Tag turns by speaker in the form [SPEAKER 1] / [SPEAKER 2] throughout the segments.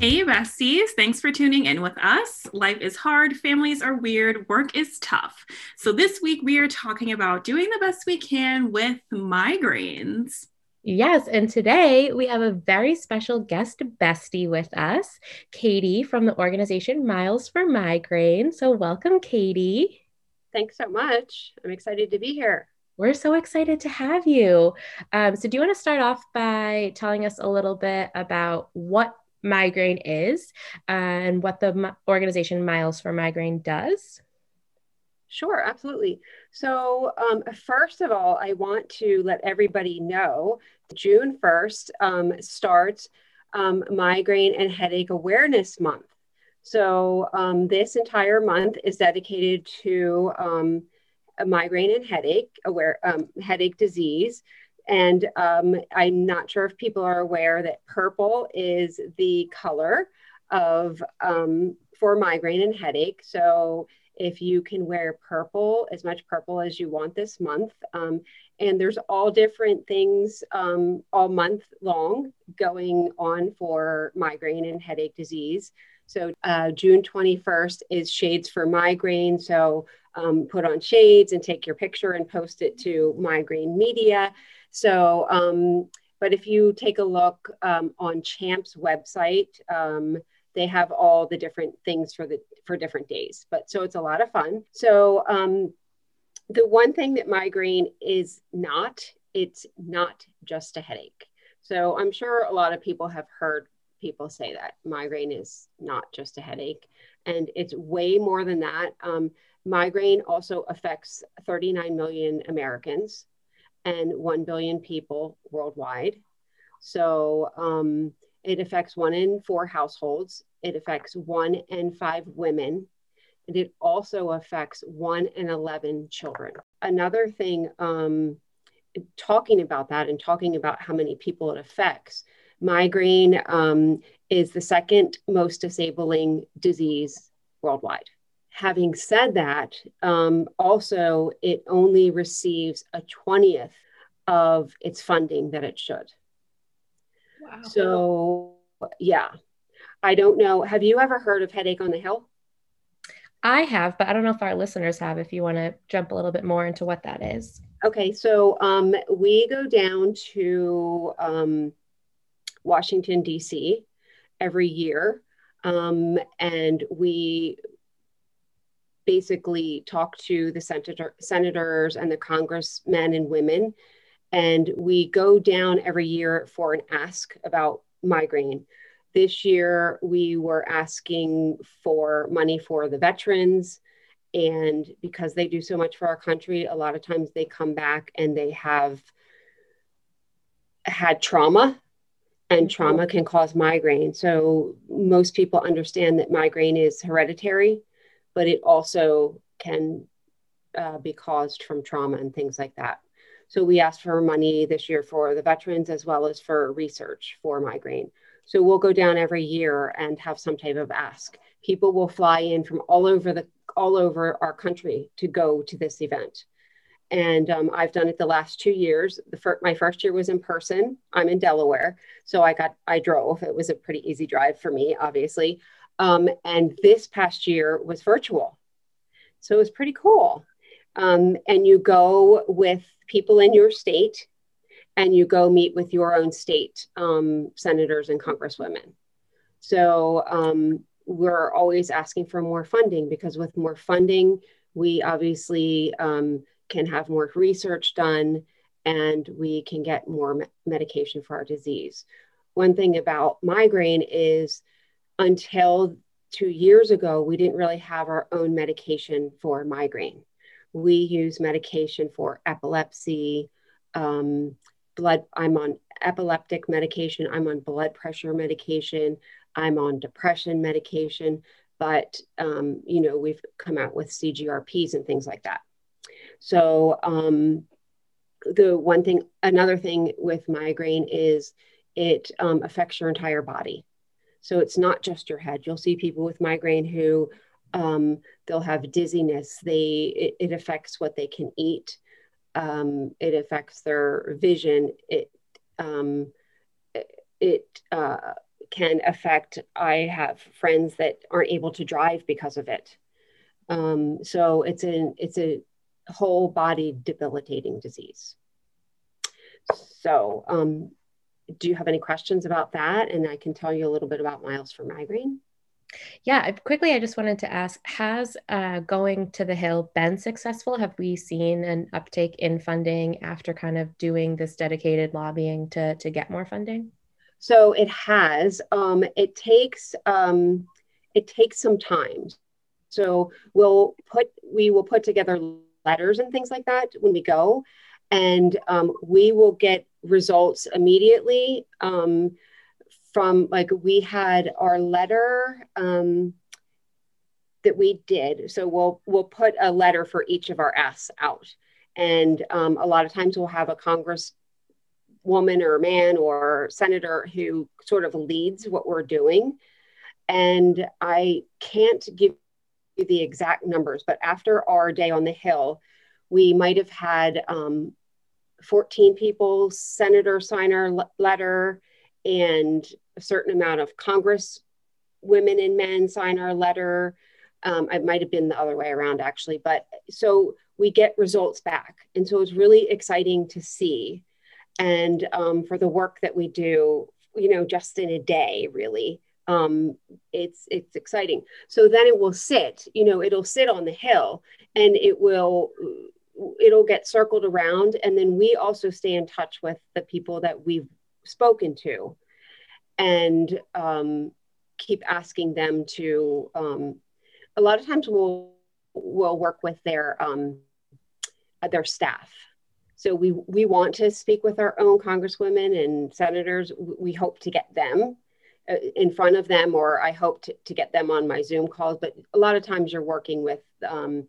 [SPEAKER 1] Hey, besties. Thanks for tuning in with us. Life is hard, families are weird, work is tough. So, this week we are talking about doing the best we can with migraines.
[SPEAKER 2] Yes, and today we have a very special guest bestie with us, Katie from the organization Miles for Migraine. So, welcome, Katie.
[SPEAKER 3] Thanks so much. I'm excited to be here.
[SPEAKER 2] We're so excited to have you. Um, so, do you want to start off by telling us a little bit about what migraine is and what the organization Miles for Migraine does?
[SPEAKER 3] Sure, absolutely. So, um, first of all, I want to let everybody know June 1st um, starts um, Migraine and Headache Awareness Month. So, um, this entire month is dedicated to um, migraine and headache, aware, um, headache disease. And um, I'm not sure if people are aware that purple is the color of um, for migraine and headache. So if you can wear purple, as much purple as you want this month, um, and there's all different things um, all month long going on for migraine and headache disease. So uh, June 21st is Shades for Migraine. So um, put on shades and take your picture and post it to Migraine Media. So, um, but if you take a look um, on Champ's website, um, they have all the different things for the for different days. But so it's a lot of fun. So um, the one thing that migraine is not, it's not just a headache. So I'm sure a lot of people have heard people say that migraine is not just a headache, and it's way more than that. Um, migraine also affects 39 million Americans and 1 billion people worldwide. So um, it affects one in four households, it affects one in five women, and it also affects one in 11 children. Another thing, um, talking about that and talking about how many people it affects, migraine um, is the second most disabling disease worldwide. Having said that, um, also it only receives a 20th of its funding that it should. Wow. So, yeah, I don't know. Have you ever heard of Headache on the Hill?
[SPEAKER 2] I have, but I don't know if our listeners have. If you want to jump a little bit more into what that is.
[SPEAKER 3] Okay, so um, we go down to um, Washington, D.C. every year, um, and we basically talk to the senator, senators and the congressmen and women. And we go down every year for an ask about migraine. This year, we were asking for money for the veterans. And because they do so much for our country, a lot of times they come back and they have had trauma, and mm-hmm. trauma can cause migraine. So, most people understand that migraine is hereditary but it also can uh, be caused from trauma and things like that. So we asked for money this year for the veterans as well as for research for migraine. So we'll go down every year and have some type of ask. People will fly in from all over the all over our country to go to this event. And um, I've done it the last two years. The fir- my first year was in person. I'm in Delaware, so I got I drove. It was a pretty easy drive for me, obviously. Um, and this past year was virtual. So it was pretty cool. Um, and you go with people in your state and you go meet with your own state um, senators and congresswomen. So um, we're always asking for more funding because with more funding, we obviously um, can have more research done and we can get more me- medication for our disease. One thing about migraine is until two years ago, we didn't really have our own medication for migraine. We use medication for epilepsy, um, blood. I'm on epileptic medication, I'm on blood pressure medication, I'm on depression medication, but um, you know, we've come out with CGRPs and things like that. So um, the one thing, another thing with migraine is it um, affects your entire body. So it's not just your head. You'll see people with migraine who um, they'll have dizziness. They it, it affects what they can eat. Um, it affects their vision. It um, it uh, can affect. I have friends that aren't able to drive because of it. Um, so it's an it's a whole body debilitating disease. So, um, do you have any questions about that? And I can tell you a little bit about Miles for Migraine.
[SPEAKER 2] Yeah, quickly, I just wanted to ask Has uh, going to the Hill been successful? Have we seen an uptake in funding after kind of doing this dedicated lobbying to, to get more funding?
[SPEAKER 3] So it has. Um, it takes um, it takes some time. So we'll put we will put together letters and things like that when we go, and um, we will get results immediately. Um, from like we had our letter um, that we did. So we'll we'll put a letter for each of our S out, and um, a lot of times we'll have a Congress woman or man or senator who sort of leads what we're doing. And I can't give you the exact numbers, but after our day on the Hill, we might have had um, 14 people, senator sign our letter, and a certain amount of Congress women and men sign our letter. Um, it might have been the other way around actually, but so we get results back. And so it's really exciting to see. And um, for the work that we do, you know, just in a day, really, um, it's it's exciting. So then it will sit, you know, it'll sit on the hill, and it will it'll get circled around, and then we also stay in touch with the people that we've spoken to and um, keep asking them to um, a lot of times we'll we'll work with their um, their staff. So we we want to speak with our own congresswomen and senators. We hope to get them uh, in front of them or i hope to, to get them on my zoom calls but a lot of times you're working with um,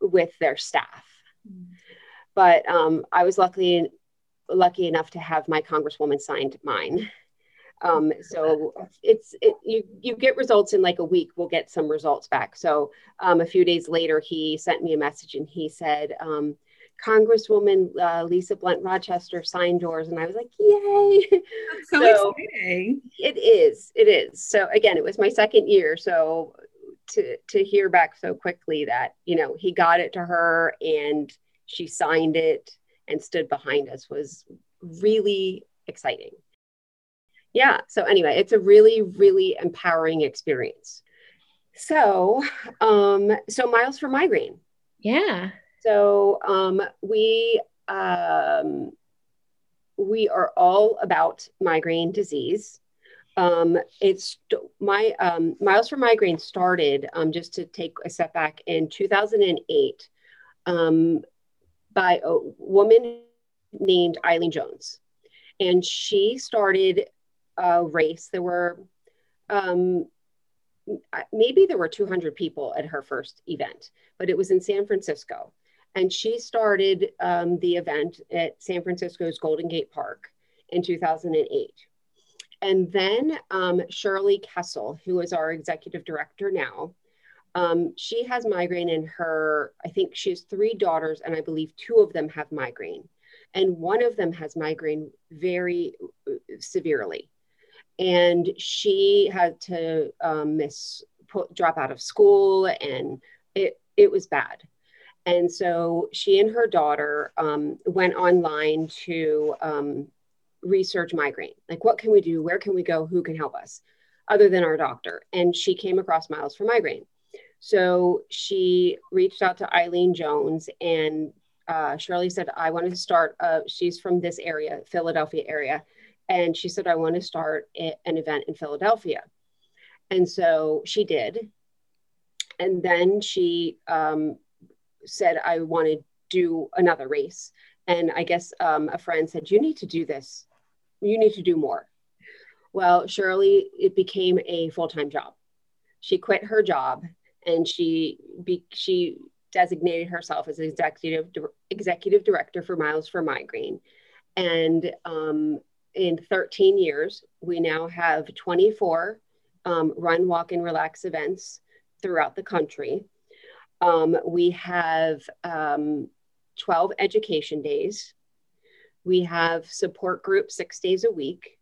[SPEAKER 3] with their staff mm. but um, i was lucky lucky enough to have my congresswoman signed mine. Um, so it's it, you you get results in like a week. We'll get some results back. So um, a few days later, he sent me a message and he said, um, "Congresswoman uh, Lisa Blunt Rochester signed yours," and I was like, "Yay!"
[SPEAKER 1] That's so, so exciting.
[SPEAKER 3] It is. It is. So again, it was my second year. So to to hear back so quickly that you know he got it to her and she signed it and stood behind us was really exciting. Yeah. So, anyway, it's a really, really empowering experience. So, um, so Miles for Migraine.
[SPEAKER 2] Yeah.
[SPEAKER 3] So, um, we, um, we are all about migraine disease. Um, it's my um, Miles for Migraine started um, just to take a step back in 2008. Um, by a woman named Eileen Jones. And she started a race. There were um, maybe there were 200 people at her first event, but it was in San Francisco. And she started um, the event at San Francisco's Golden Gate Park in 2008. And then um, Shirley Kessel, who is our executive director now, um, she has migraine in her, I think she has three daughters, and I believe two of them have migraine. And one of them has migraine very uh, severely. And she had to um, miss, put, drop out of school, and it, it was bad. And so she and her daughter um, went online to um, research migraine. Like, what can we do? Where can we go? Who can help us? Other than our doctor. And she came across Miles for Migraine. So she reached out to Eileen Jones and uh, Shirley said, I want to start, uh, she's from this area, Philadelphia area. And she said, I want to start an event in Philadelphia. And so she did. And then she um, said, I want to do another race. And I guess um, a friend said, You need to do this. You need to do more. Well, Shirley, it became a full time job. She quit her job and she be, she designated herself as executive executive director for Miles for Migraine. And um, in 13 years, we now have 24 um, run, walk, and relax events throughout the country. Um, we have um, 12 education days. We have support groups six days a week.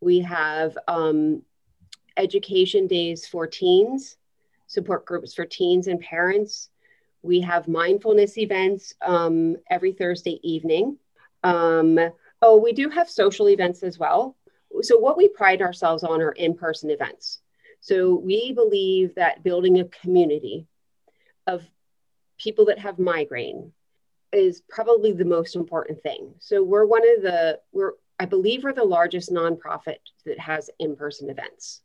[SPEAKER 3] We have um, education days for teens, support groups for teens and parents. We have mindfulness events um, every Thursday evening. Um, oh, we do have social events as well. So, what we pride ourselves on are in person events. So, we believe that building a community of people that have migraine is probably the most important thing. So, we're one of the, we're, I believe, we're the largest nonprofit that has in person events.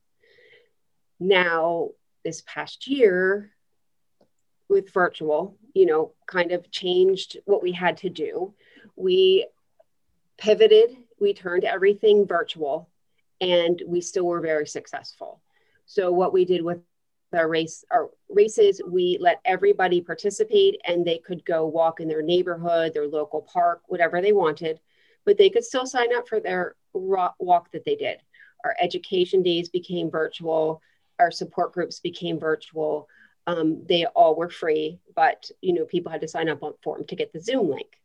[SPEAKER 3] Now, this past year, with virtual, you know, kind of changed what we had to do. We pivoted, we turned everything virtual, and we still were very successful. So what we did with our race our races, we let everybody participate and they could go walk in their neighborhood, their local park, whatever they wanted, but they could still sign up for their walk that they did. Our education days became virtual, our support groups became virtual. Um, they all were free, but you know people had to sign up on form to get the Zoom link.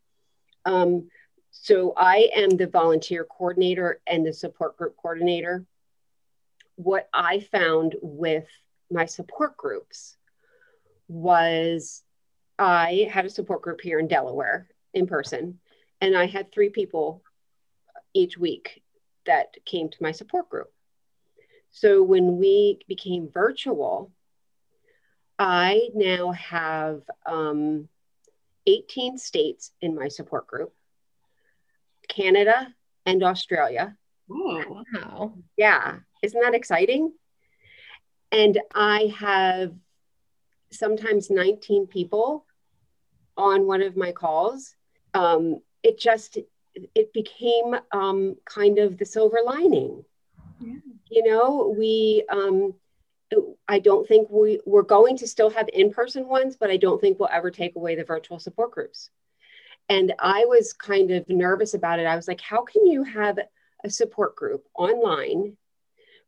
[SPEAKER 3] Um, so I am the volunteer coordinator and the support group coordinator. What I found with my support groups was I had a support group here in Delaware in person, and I had three people each week that came to my support group. So when we became virtual, I now have um, 18 states in my support group, Canada and Australia.
[SPEAKER 1] Oh, wow.
[SPEAKER 3] Yeah. Isn't that exciting? And I have sometimes 19 people on one of my calls. Um, it just, it became um, kind of the silver lining. Yeah. You know, we, um, I don't think we, we're going to still have in person ones, but I don't think we'll ever take away the virtual support groups. And I was kind of nervous about it. I was like, how can you have a support group online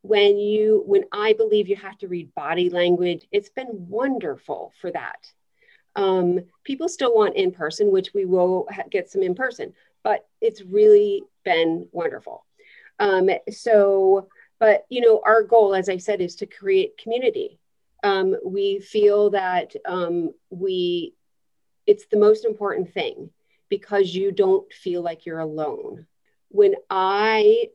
[SPEAKER 3] when you, when I believe you have to read body language? It's been wonderful for that. Um, people still want in person, which we will ha- get some in person, but it's really been wonderful. Um, so, but you know, our goal, as I said, is to create community. Um, we feel that um, we it's the most important thing because you don't feel like you're alone. When I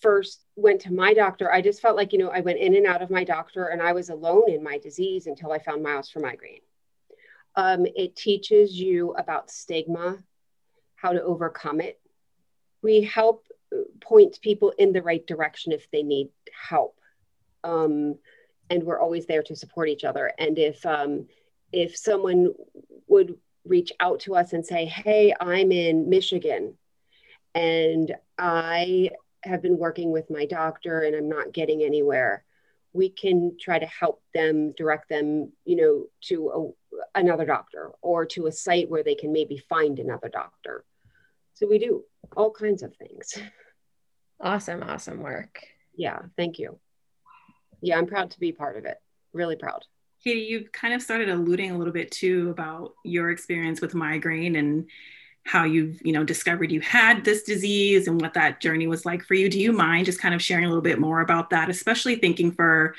[SPEAKER 3] first went to my doctor, I just felt like, you know, I went in and out of my doctor and I was alone in my disease until I found Miles for Migraine. Um, it teaches you about stigma, how to overcome it. We help point people in the right direction if they need help. Um, and we're always there to support each other. And if um, if someone would reach out to us and say, "Hey, I'm in Michigan, and I have been working with my doctor, and I'm not getting anywhere," we can try to help them, direct them, you know, to a, another doctor or to a site where they can maybe find another doctor. So we do all kinds of things.
[SPEAKER 2] Awesome, awesome work.
[SPEAKER 3] Yeah, thank you. Yeah, I'm proud to be part of it. Really proud.
[SPEAKER 1] Katie, you've kind of started alluding a little bit too about your experience with migraine and how you've you know discovered you had this disease and what that journey was like for you do you mind just kind of sharing a little bit more about that especially thinking for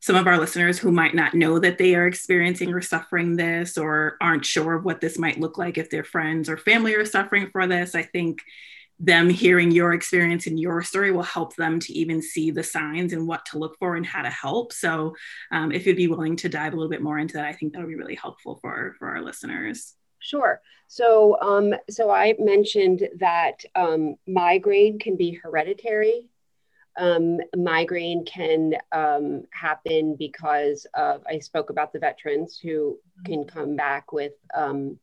[SPEAKER 1] some of our listeners who might not know that they are experiencing or suffering this or aren't sure of what this might look like if their friends or family are suffering for this i think them hearing your experience and your story will help them to even see the signs and what to look for and how to help. So, um, if you'd be willing to dive a little bit more into that, I think that would be really helpful for for our listeners.
[SPEAKER 3] Sure. So, um, so I mentioned that um, migraine can be hereditary. Um, migraine can um, happen because of I spoke about the veterans who can come back with um,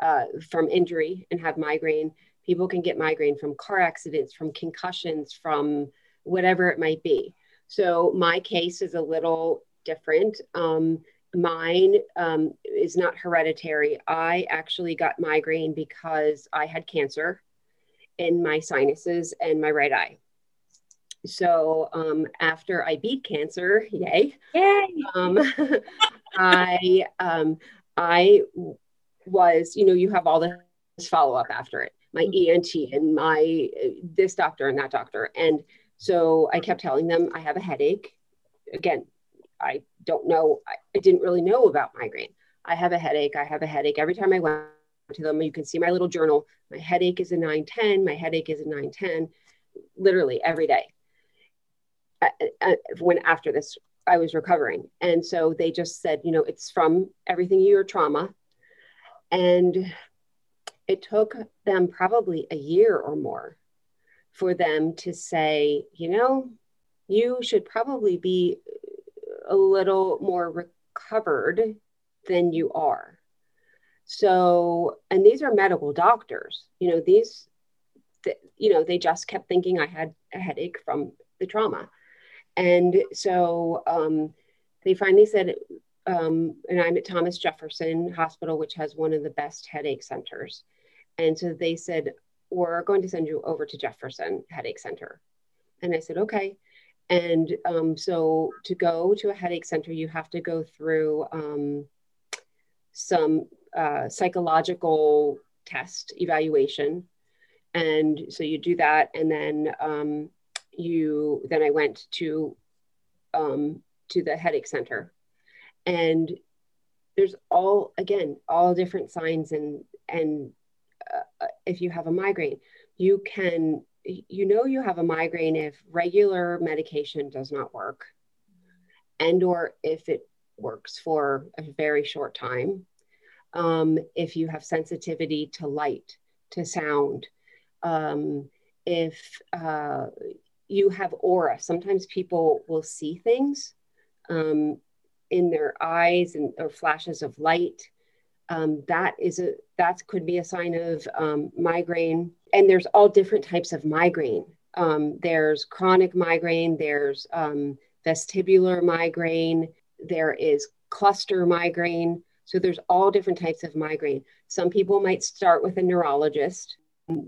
[SPEAKER 3] uh, from injury and have migraine People can get migraine from car accidents, from concussions, from whatever it might be. So my case is a little different. Um, mine um, is not hereditary. I actually got migraine because I had cancer in my sinuses and my right eye. So um, after I beat cancer, yay!
[SPEAKER 2] Yay!
[SPEAKER 3] Um, I um, I was, you know, you have all this follow up after it my mm-hmm. ENT and my this doctor and that doctor. And So I kept telling them I have a headache. Again, I don't know, I didn't really know about migraine. I have a headache. I have a headache. Every time I went to them, you can see my little journal. My headache is a 910. My headache is a 910, literally every day. Uh, uh, uh, when after this, I was recovering. And so they just said, you know, it's from everything your trauma. And it took them probably a year or more for them to say, you know, you should probably be a little more recovered than you are. So, and these are medical doctors, you know, these, th- you know, they just kept thinking I had a headache from the trauma. And so um, they finally said, um, and I'm at Thomas Jefferson Hospital, which has one of the best headache centers. And so they said, we're going to send you over to Jefferson Headache Center. And I said, okay. And um, so to go to a headache center, you have to go through um, some uh, psychological test evaluation. And so you do that. And then um, you, then I went to, um, to the headache center. And there's all, again, all different signs and, and uh, if you have a migraine, you can, you know, you have a migraine if regular medication does not work and or if it works for a very short time. Um, if you have sensitivity to light, to sound, um, if uh, you have aura, sometimes people will see things um, in their eyes and or flashes of light um, that is a that could be a sign of um, migraine. And there's all different types of migraine. Um, there's chronic migraine there's um, vestibular migraine there is cluster migraine. So there's all different types of migraine. Some people might start with a neurologist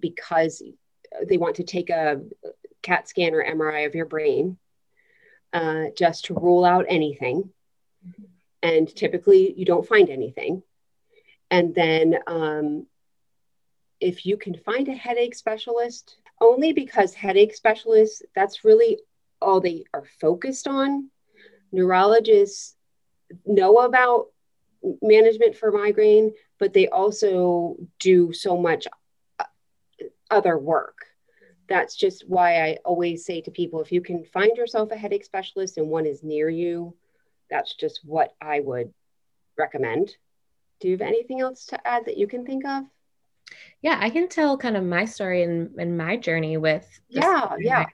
[SPEAKER 3] because they want to take a cat scan or mri of your brain uh, just to rule out anything. And typically you don't find anything and then um, if you can find a headache specialist, only because headache specialists, that's really all they are focused on. Neurologists know about management for migraine, but they also do so much uh, other work. That's just why I always say to people if you can find yourself a headache specialist and one is near you, that's just what I would recommend do you have anything else to add that you can think of?
[SPEAKER 2] Yeah, I can tell kind of my story and, and my journey with
[SPEAKER 3] yeah, yeah.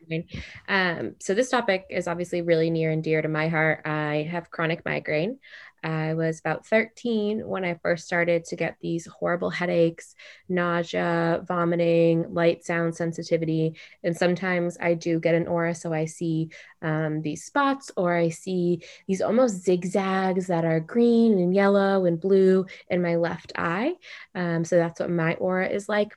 [SPEAKER 2] Um, so this topic is obviously really near and dear to my heart. I have chronic migraine. I was about 13 when I first started to get these horrible headaches, nausea, vomiting, light sound sensitivity. And sometimes I do get an aura. So I see um, these spots or I see these almost zigzags that are green and yellow and blue in my left eye. Um, so that's what my aura is like.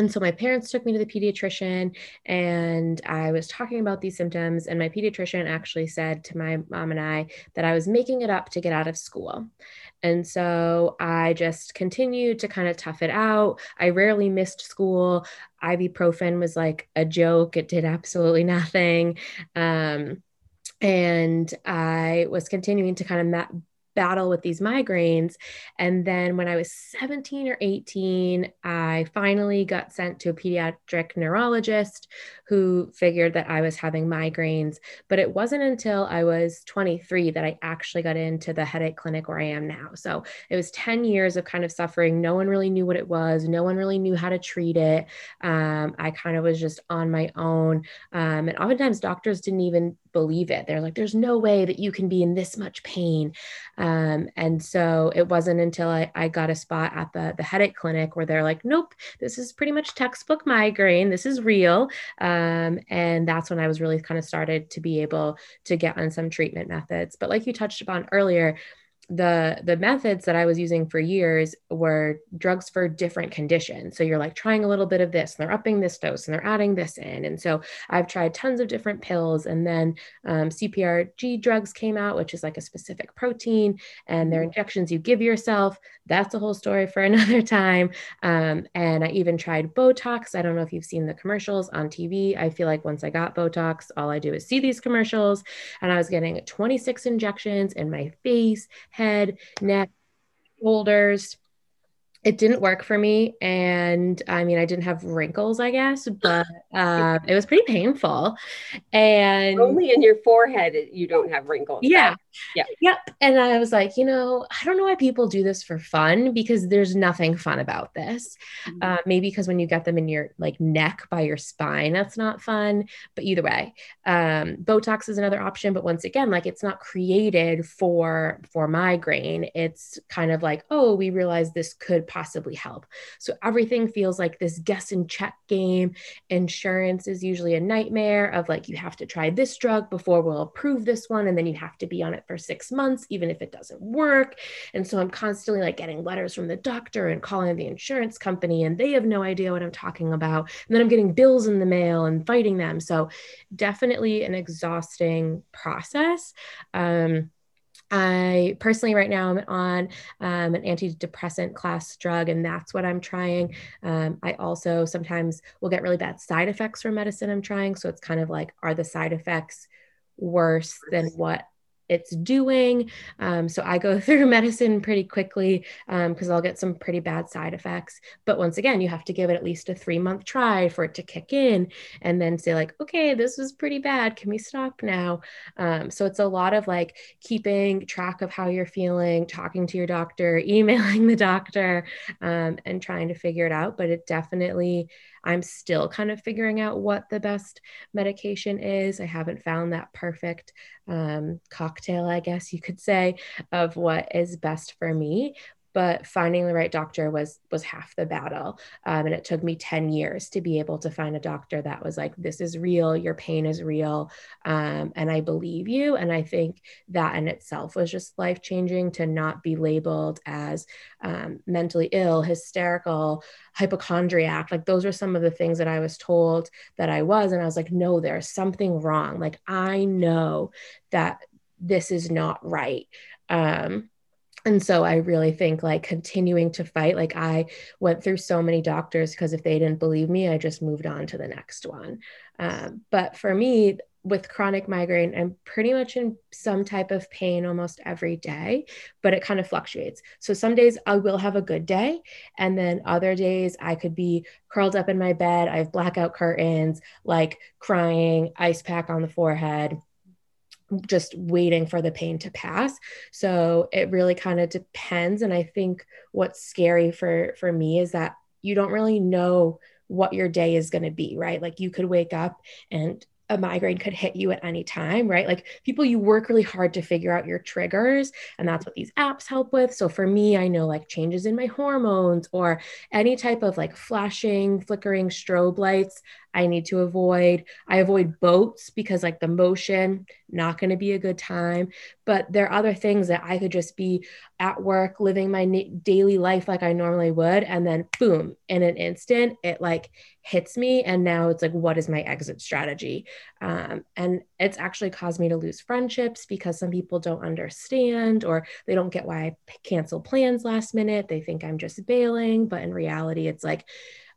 [SPEAKER 2] And so my parents took me to the pediatrician and I was talking about these symptoms. And my pediatrician actually said to my mom and I that I was making it up to get out of school. And so I just continued to kind of tough it out. I rarely missed school. Ibuprofen was like a joke, it did absolutely nothing. Um, and I was continuing to kind of ma- battle with these migraines. And then when I was 17 or 18, I finally got sent to a pediatric neurologist who figured that I was having migraines. But it wasn't until I was 23 that I actually got into the headache clinic where I am now. So it was 10 years of kind of suffering. No one really knew what it was, no one really knew how to treat it. Um, I kind of was just on my own. Um, and oftentimes doctors didn't even believe it. They're like, there's no way that you can be in this much pain. Um, and so it wasn't until I, I got a spot at the, the headache clinic where they're like, nope, this is pretty much textbook migraine. This is real. Um, and that's when I was really kind of started to be able to get on some treatment methods. But like you touched upon earlier, the the methods that I was using for years were drugs for different conditions. So you're like trying a little bit of this, and they're upping this dose, and they're adding this in. And so I've tried tons of different pills, and then um, CPRG drugs came out, which is like a specific protein, and they're mm-hmm. injections you give yourself. That's a whole story for another time. Um, and I even tried Botox. I don't know if you've seen the commercials on TV. I feel like once I got Botox, all I do is see these commercials, and I was getting 26 injections in my face head, neck, shoulders. It didn't work for me. And I mean, I didn't have wrinkles, I guess, but uh, it was pretty painful. And
[SPEAKER 3] only in your forehead, you don't have wrinkles.
[SPEAKER 2] Yeah. Yeah. Yep. And I was like, you know, I don't know why people do this for fun because there's nothing fun about this. Mm-hmm. Uh, maybe because when you get them in your like neck by your spine, that's not fun. But either way, um, Botox is another option. But once again, like it's not created for for migraine. It's kind of like, oh, we realize this could possibly help. So everything feels like this guess and check game. Insurance is usually a nightmare of like you have to try this drug before we'll approve this one, and then you have to be on it it for six months, even if it doesn't work. And so I'm constantly like getting letters from the doctor and calling the insurance company, and they have no idea what I'm talking about. And then I'm getting bills in the mail and fighting them. So definitely an exhausting process. Um, I personally, right now, I'm on um, an antidepressant class drug, and that's what I'm trying. Um, I also sometimes will get really bad side effects from medicine I'm trying. So it's kind of like, are the side effects worse than what it's doing. Um, so I go through medicine pretty quickly because um, I'll get some pretty bad side effects. But once again, you have to give it at least a three month try for it to kick in and then say, like, okay, this was pretty bad. Can we stop now? Um, so it's a lot of like keeping track of how you're feeling, talking to your doctor, emailing the doctor, um, and trying to figure it out. But it definitely, I'm still kind of figuring out what the best medication is. I haven't found that perfect um, cocktail, I guess you could say, of what is best for me but finding the right doctor was was half the battle. Um, and it took me 10 years to be able to find a doctor that was like this is real. Your pain is real. Um, and i believe you. And i think that in itself was just life changing to not be labeled as um, mentally ill hysterical hypochondriac. Like those are some of the things that i was told that i was. And i was like no there's something wrong. Like i know that this is not right. Um, and so i really think like continuing to fight like i went through so many doctors because if they didn't believe me i just moved on to the next one. Um, but for me with chronic migraine i'm pretty much in some type of pain almost every day but it kind of fluctuates. So some days i will have a good day and then other days i could be curled up in my bed i have blackout curtains like crying ice pack on the forehead just waiting for the pain to pass so it really kind of depends and i think what's scary for for me is that you don't really know what your day is going to be right like you could wake up and a migraine could hit you at any time, right? Like people, you work really hard to figure out your triggers, and that's what these apps help with. So for me, I know like changes in my hormones or any type of like flashing, flickering strobe lights. I need to avoid. I avoid boats because, like, the motion, not going to be a good time. But there are other things that I could just be at work, living my na- daily life like I normally would. And then, boom, in an instant, it like hits me. And now it's like, what is my exit strategy? Um, and it's actually caused me to lose friendships because some people don't understand or they don't get why I cancel plans last minute. They think I'm just bailing. But in reality, it's like,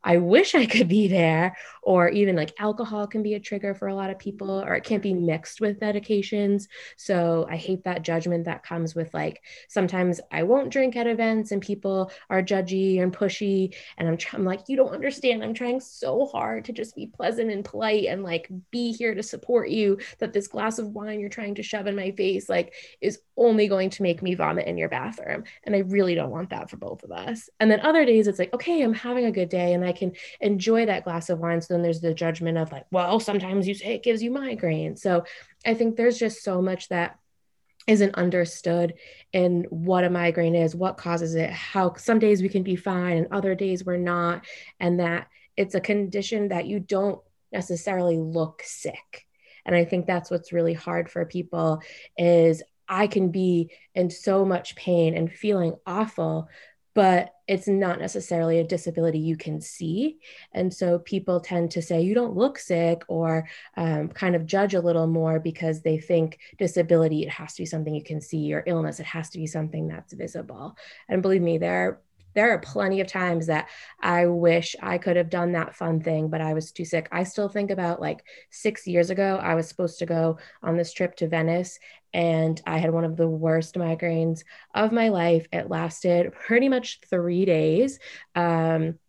[SPEAKER 2] I wish I could be there, or even like alcohol can be a trigger for a lot of people, or it can't be mixed with medications. So I hate that judgment that comes with like sometimes I won't drink at events and people are judgy and pushy. And I'm, I'm like, you don't understand. I'm trying so hard to just be pleasant and polite and like be here to support you. That this glass of wine you're trying to shove in my face like is only going to make me vomit in your bathroom. And I really don't want that for both of us. And then other days it's like, okay, I'm having a good day and I can enjoy that glass of wine. So then there's the judgment of like, well, sometimes you say it gives you migraine. So I think there's just so much that isn't understood in what a migraine is, what causes it, how some days we can be fine and other days we're not. And that it's a condition that you don't necessarily look sick. And I think that's what's really hard for people is I can be in so much pain and feeling awful, but it's not necessarily a disability you can see. And so people tend to say, you don't look sick, or um, kind of judge a little more because they think disability, it has to be something you can see, or illness, it has to be something that's visible. And believe me, there there are plenty of times that I wish I could have done that fun thing, but I was too sick. I still think about like six years ago, I was supposed to go on this trip to Venice and I had one of the worst migraines of my life. It lasted pretty much three days. Um,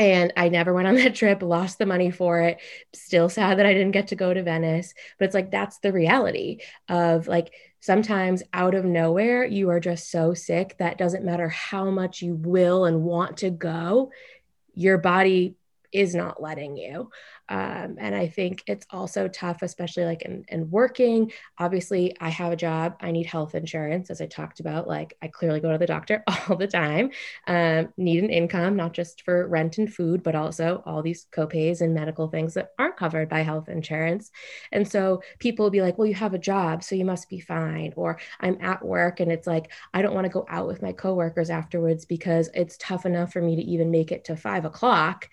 [SPEAKER 2] and I never went on that trip, lost the money for it. Still sad that I didn't get to go to Venice. But it's like, that's the reality of like, sometimes out of nowhere, you are just so sick that doesn't matter how much you will and want to go, your body is not letting you. Um, and I think it's also tough, especially like in, in working. Obviously, I have a job. I need health insurance, as I talked about. Like, I clearly go to the doctor all the time. Um, need an income, not just for rent and food, but also all these copays and medical things that aren't covered by health insurance. And so people will be like, well, you have a job, so you must be fine. Or I'm at work and it's like, I don't want to go out with my coworkers afterwards because it's tough enough for me to even make it to five o'clock.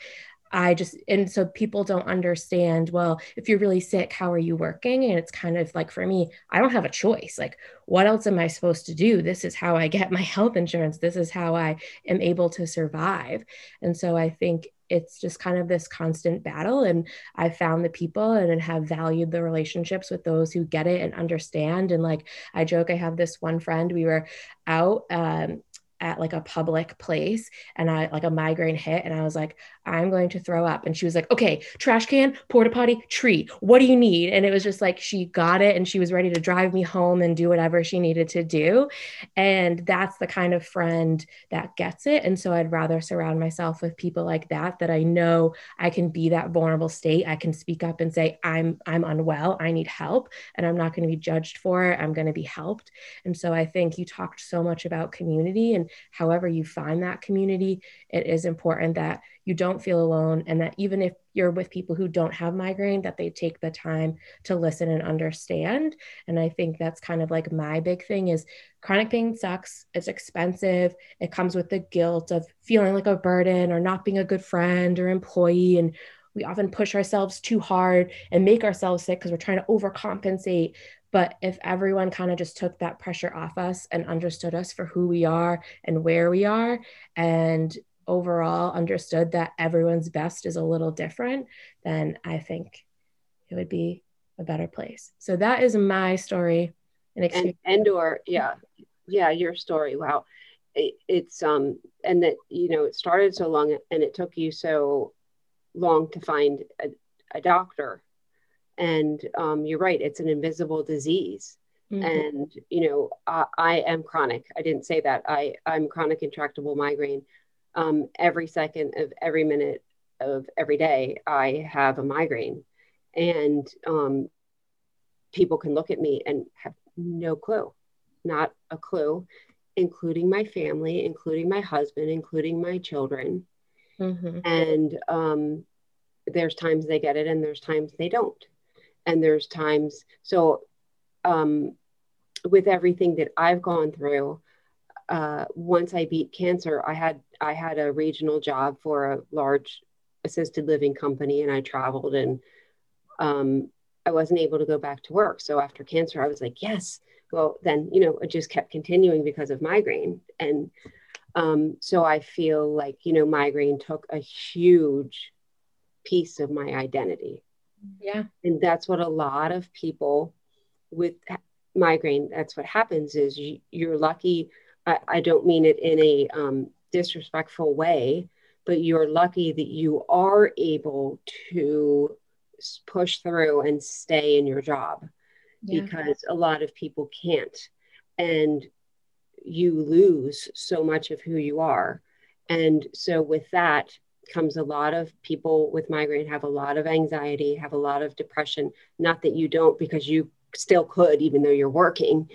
[SPEAKER 2] I just, and so people don't understand, well, if you're really sick, how are you working? And it's kind of like for me, I don't have a choice. Like, what else am I supposed to do? This is how I get my health insurance. This is how I am able to survive. And so I think it's just kind of this constant battle. And I found the people and have valued the relationships with those who get it and understand. And like I joke, I have this one friend, we were out um, at like a public place and I like a migraine hit and I was like, I'm going to throw up. And she was like, okay, trash can, porta potty, tree. What do you need? And it was just like she got it and she was ready to drive me home and do whatever she needed to do. And that's the kind of friend that gets it. And so I'd rather surround myself with people like that that I know I can be that vulnerable state. I can speak up and say, I'm I'm unwell, I need help, and I'm not going to be judged for it. I'm going to be helped. And so I think you talked so much about community and however you find that community, it is important that you don't feel alone and that even if you're with people who don't have migraine that they take the time to listen and understand. And i think that's kind of like my big thing is chronic pain sucks it's expensive it comes with the guilt of feeling like a burden or not being a good friend or employee and we often push ourselves too hard and make ourselves sick because we're trying to overcompensate but if everyone kind of just took that pressure off us and understood us for who we are and where we are, and overall understood that everyone's best is a little different, then I think it would be a better place. So that is my story
[SPEAKER 3] and experience. And, and or yeah, yeah, your story. Wow. It, it's um and that you know it started so long and it took you so long to find a, a doctor. And um, you're right it's an invisible disease. Mm-hmm. and you know I, I, am chronic. I didn't say that. I i'm chronic intractable migraine. Um, every second of every minute of every day i have a migraine. And um, people can look at me and have no clue. Not a clue. Including my family including my husband including my children. Mm-hmm. and um, there's times they get it and there's times they don't and there's times so um, with everything that I've gone through, uh, once I beat cancer, I had I had a regional job for a large assisted living company, and I traveled, and um, I wasn't able to go back to work. So after cancer, I was like, yes. Well, then you know, it just kept continuing because of migraine, and um, so I feel like you know, migraine took a huge piece of my identity
[SPEAKER 2] yeah.
[SPEAKER 3] And that's what a lot of people with migraine, that's what happens is you, are lucky. I, I, don't mean it in a um, disrespectful way, but you're lucky that you are able to push through and stay in your job yeah. because a lot of people can't. And you lose so much of who you are. And so, with that, comes a lot of people with migraine have a lot of anxiety, have a lot of depression. Not that you don't, because you still could, even though you're working.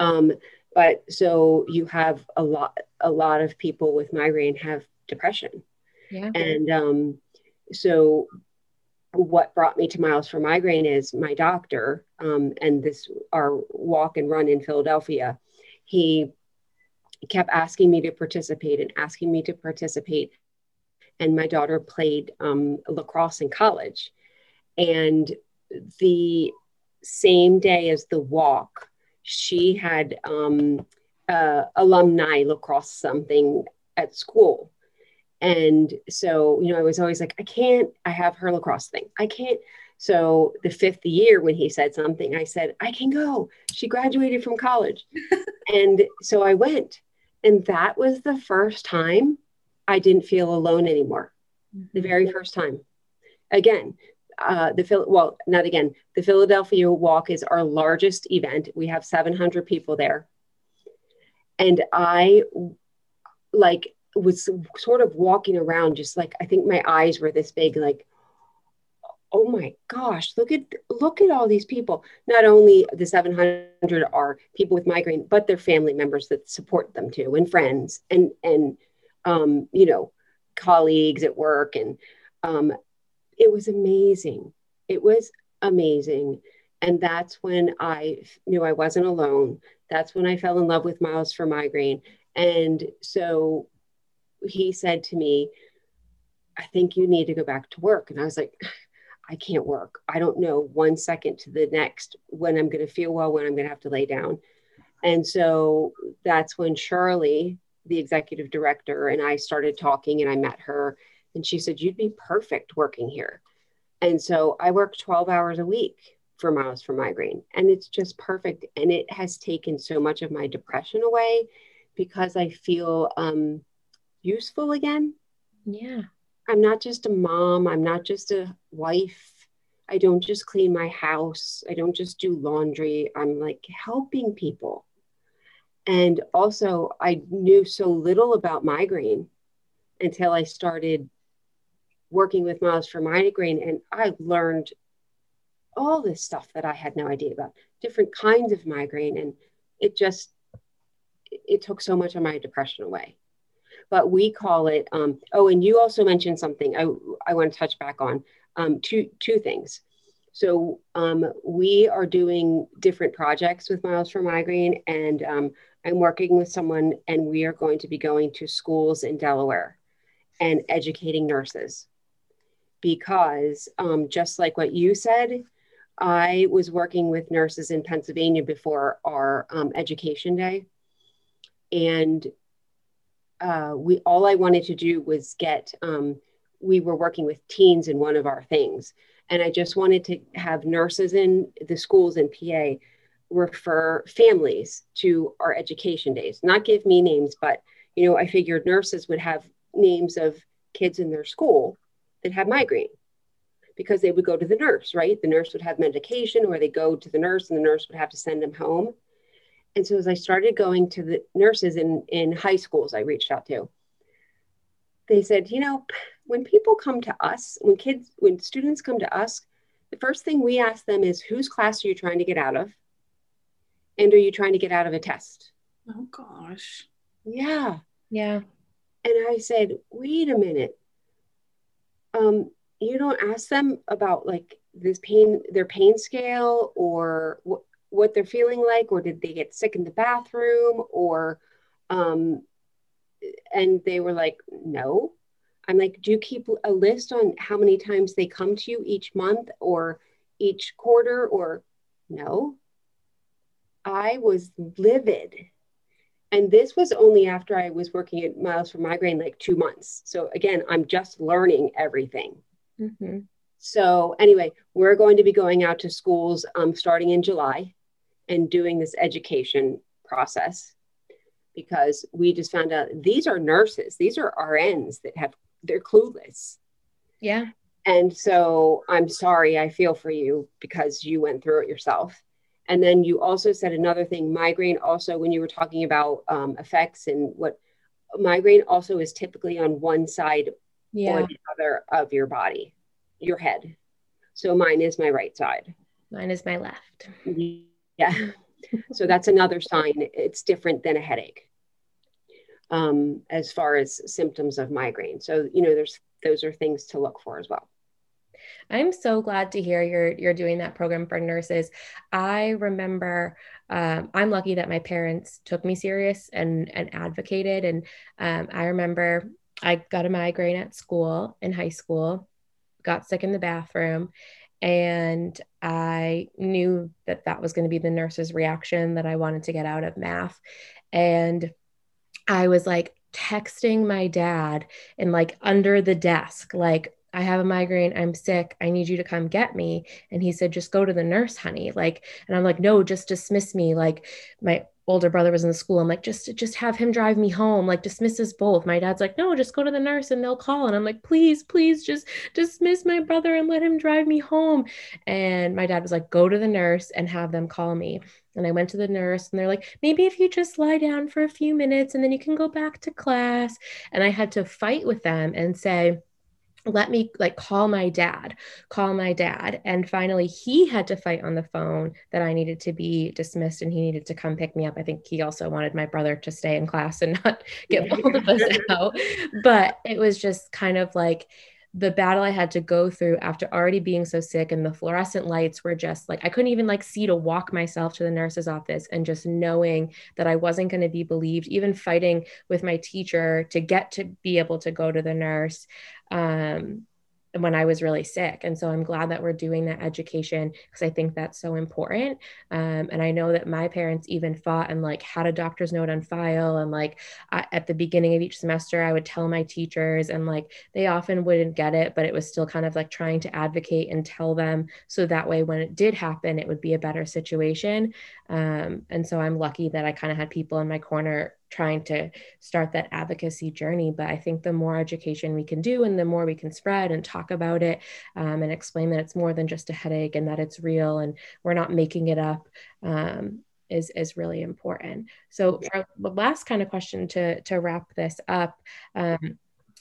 [SPEAKER 3] Um, but so you have a lot, a lot of people with migraine have depression.
[SPEAKER 2] Yeah.
[SPEAKER 3] And um, so what brought me to Miles for Migraine is my doctor, um, and this our walk and run in Philadelphia. He kept asking me to participate and asking me to participate. And my daughter played um, lacrosse in college. And the same day as the walk, she had um, uh, alumni lacrosse something at school. And so, you know, I was always like, I can't, I have her lacrosse thing. I can't. So the fifth year when he said something, I said, I can go. She graduated from college. and so I went. And that was the first time I didn't feel alone anymore. Mm-hmm. The very first time. Again, uh, the well, not again. The Philadelphia Walk is our largest event. We have 700 people there, and I like was sort of walking around, just like I think my eyes were this big, like, oh my gosh, look at look at all these people. Not only the 700 are people with migraine, but their family members that support them too, and friends, and and um, you know, colleagues at work, and um, it was amazing. It was amazing. And that's when I knew I wasn't alone. That's when I fell in love with Miles for Migraine. And so he said to me, I think you need to go back to work. And I was like, I can't work. I don't know one second to the next when I'm going to feel well, when I'm going to have to lay down. And so that's when Shirley, the executive director, and I started talking and I met her. And she said, You'd be perfect working here. And so I work 12 hours a week for Miles for Migraine. And it's just perfect. And it has taken so much of my depression away because I feel um, useful again.
[SPEAKER 2] Yeah.
[SPEAKER 3] I'm not just a mom, I'm not just a wife. I don't just clean my house, I don't just do laundry. I'm like helping people. And also, I knew so little about migraine until I started working with Miles for Migraine. And I learned all this stuff that I had no idea about, different kinds of migraine. And it just, it took so much of my depression away but we call it. Um, oh, and you also mentioned something I, I want to touch back on. Um, two two things. So um, we are doing different projects with Miles for Migraine, and um, I'm working with someone, and we are going to be going to schools in Delaware and educating nurses. Because um, just like what you said, I was working with nurses in Pennsylvania before our um, education day, and uh, we all I wanted to do was get. Um, we were working with teens in one of our things, and I just wanted to have nurses in the schools in PA refer families to our education days. Not give me names, but you know, I figured nurses would have names of kids in their school that had migraine because they would go to the nurse, right? The nurse would have medication, or they go to the nurse, and the nurse would have to send them home. And so as I started going to the nurses in, in high schools, I reached out to, they said, you know, when people come to us, when kids, when students come to us, the first thing we ask them is whose class are you trying to get out of? And are you trying to get out of a test?
[SPEAKER 1] Oh gosh.
[SPEAKER 3] Yeah.
[SPEAKER 2] Yeah.
[SPEAKER 3] And I said, wait a minute. Um, you don't ask them about like this pain, their pain scale or what what they're feeling like or did they get sick in the bathroom or um and they were like no i'm like do you keep a list on how many times they come to you each month or each quarter or no i was livid and this was only after i was working at miles for migraine like two months so again i'm just learning everything mm-hmm. so anyway we're going to be going out to schools um, starting in july and doing this education process because we just found out these are nurses, these are RNs that have, they're clueless.
[SPEAKER 2] Yeah.
[SPEAKER 3] And so I'm sorry, I feel for you because you went through it yourself. And then you also said another thing migraine, also, when you were talking about um, effects and what migraine also is typically on one side yeah. or the other of your body, your head. So mine is my right side.
[SPEAKER 2] Mine is my left.
[SPEAKER 3] Yeah. so that's another sign. It's different than a headache um, as far as symptoms of migraine. So, you know, there's those are things to look for as well.
[SPEAKER 2] I'm so glad to hear you're you're doing that program for nurses. I remember um, I'm lucky that my parents took me serious and and advocated. And um, I remember I got a migraine at school in high school, got sick in the bathroom, and I knew that that was going to be the nurse's reaction that I wanted to get out of math. And I was like texting my dad and like under the desk, like, I have a migraine. I'm sick. I need you to come get me. And he said, just go to the nurse, honey. Like, and I'm like, no, just dismiss me. Like, my older brother was in the school. I'm like, just, just have him drive me home. Like, dismiss us both. My dad's like, no, just go to the nurse and they'll call. And I'm like, please, please, just dismiss my brother and let him drive me home. And my dad was like, go to the nurse and have them call me. And I went to the nurse and they're like, maybe if you just lie down for a few minutes and then you can go back to class. And I had to fight with them and say, let me like call my dad call my dad. And finally he had to fight on the phone that i needed to be dismissed and he needed to come pick me up. I think he also wanted my brother to stay in class and not get both of us out but it was just kind of like the battle I had to go through after already being so sick and the fluorescent lights were just like I couldn't even like see to walk myself to the nurse's office and just knowing that I wasn't going to be believed even fighting with my teacher to get to be able to go to the nurse um, when I was really sick. And so I'm glad that we're doing that education because I think that's so important. Um, and I know that my parents even fought and like had a doctor's note on file. And like I, at the beginning of each semester, I would tell my teachers, and like they often wouldn't get it, but it was still kind of like trying to advocate and tell them so that way when it did happen, it would be a better situation. Um, and so I'm lucky that I kind of had people in my corner trying to start that advocacy journey. But I think the more education we can do and the more we can spread and talk about it um, and explain that it's more than just a headache and that it's real and we're not making it up. Um, is, is really important. So, the last kind of question to to wrap this up, um,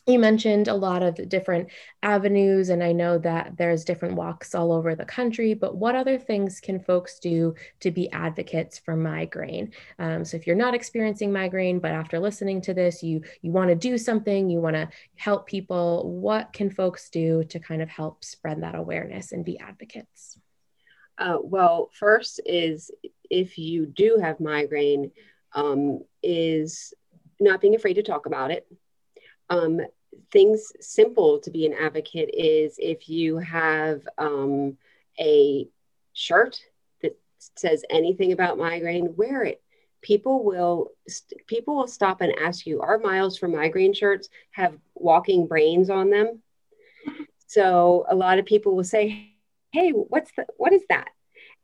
[SPEAKER 2] you mentioned a lot of different avenues and i know that there's different walks all over the country but what other things can folks do to be advocates for migraine? Um, so if you're not experiencing migraine but after listening to this you you want to do something you want to help people what can folks do to kind of help spread that awareness and be advocates?
[SPEAKER 3] Uh, well first is if you do have migraine um, is not being afraid to talk about it. Um, things simple to be an advocate is if you have um, a shirt that says anything about migraine, wear it. People will people will stop and ask you, "Our miles for migraine shirts have walking brains on them?" So a lot of people will say, "Hey, what's the what is that?"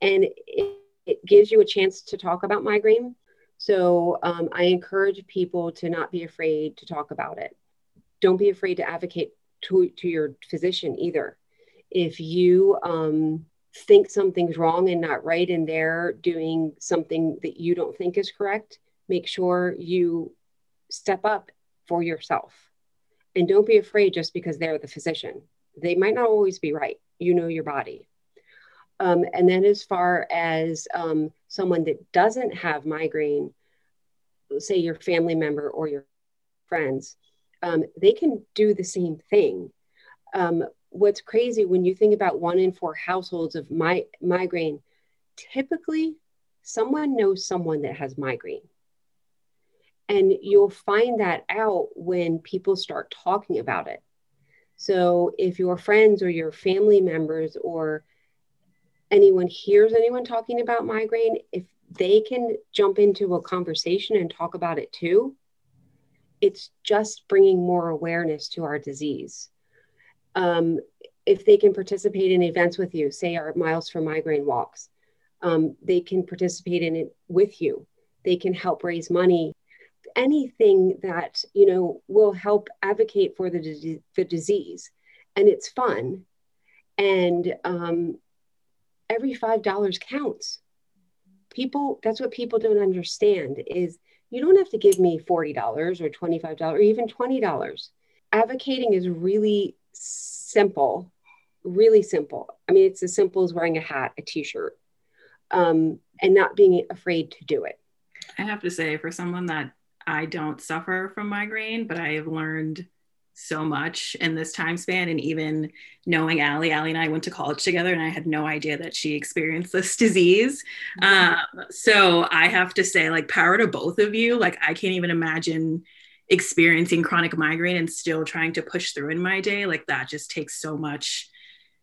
[SPEAKER 3] And it, it gives you a chance to talk about migraine. So um, I encourage people to not be afraid to talk about it don't be afraid to advocate to, to your physician either. If you um, think something's wrong and not right and they're doing something that you don't think is correct, make sure you step up for yourself. And don't be afraid just because they're the physician. They might not always be right. You know your body. Um, and then, as far as um, someone that doesn't have migraine, say your family member or your friends, um, they can do the same thing. Um, what's crazy when you think about one in four households of my, migraine, typically someone knows someone that has migraine. And you'll find that out when people start talking about it. So if your friends or your family members or anyone hears anyone talking about migraine, if they can jump into a conversation and talk about it too, it's just bringing more awareness to our disease. Um, if they can participate in events with you, say our Miles for Migraine walks, um, they can participate in it with you. They can help raise money. Anything that you know will help advocate for the, the disease, and it's fun. And um, every five dollars counts. People, that's what people don't understand is you don't have to give me $40 or $25 or even $20. Advocating is really simple, really simple. I mean, it's as simple as wearing a hat, a t shirt, um, and not being afraid to do it.
[SPEAKER 1] I have to say, for someone that I don't suffer from migraine, but I have learned so much in this time span. And even knowing Allie, Allie and I went to college together, and I had no idea that she experienced this disease. Mm-hmm. Um, so I have to say, like, power to both of you. Like, I can't even imagine experiencing chronic migraine and still trying to push through in my day. Like, that just takes so much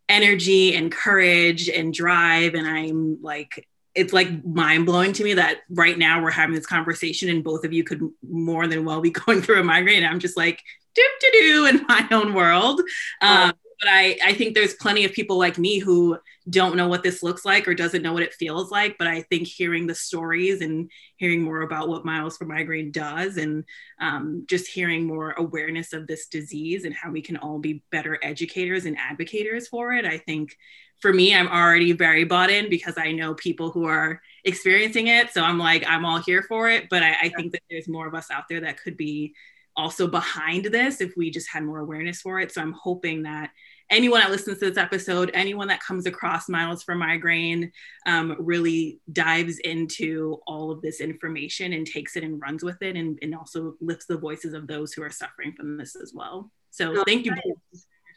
[SPEAKER 1] energy and courage and drive. And I'm like, it's like mind blowing to me that right now we're having this conversation and both of you could more than well be going through a migraine. I'm just like, do do do in my own world. Um, but I, I think there's plenty of people like me who don't know what this looks like or doesn't know what it feels like. But I think hearing the stories and hearing more about what Miles for Migraine does and um, just hearing more awareness of this disease and how we can all be better educators and advocates for it, I think for me, I'm already very bought in because I know people who are experiencing it. So I'm like, I'm all here for it. But I, I think that there's more of us out there that could be also behind this if we just had more awareness for it. So I'm hoping that anyone that listens to this episode, anyone that comes across Miles for Migraine, um, really dives into all of this information and takes it and runs with it and, and also lifts the voices of those who are suffering from this as well. So oh, thank you.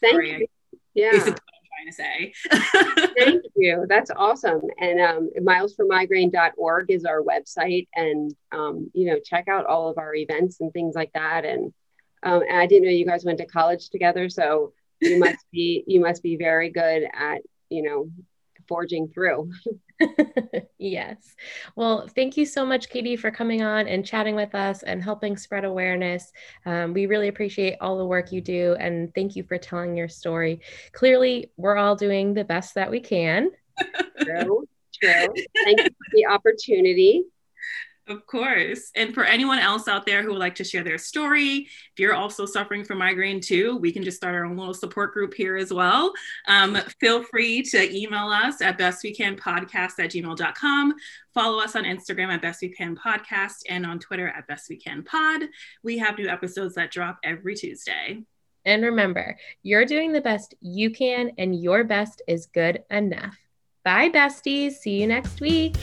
[SPEAKER 3] Thank you. Yeah trying to say. Thank you. That's awesome. And um, milesformigraine.org is our website. And, um, you know, check out all of our events and things like that. And, um, and I didn't know you guys went to college together. So you must be, you must be very good at, you know, forging through.
[SPEAKER 2] yes. Well, thank you so much, Katie, for coming on and chatting with us and helping spread awareness. Um, we really appreciate all the work you do. And thank you for telling your story. Clearly, we're all doing the best that we can.
[SPEAKER 3] True. True. Thank you for the opportunity.
[SPEAKER 1] Of course. And for anyone else out there who would like to share their story, if you're also suffering from migraine too, we can just start our own little support group here as well. Um, feel free to email us at bestwecanpodcast at gmail.com. Follow us on Instagram at bestwecanpodcast and on Twitter at bestwecanpod. We have new episodes that drop every Tuesday.
[SPEAKER 2] And remember, you're doing the best you can, and your best is good enough. Bye, besties. See you next week.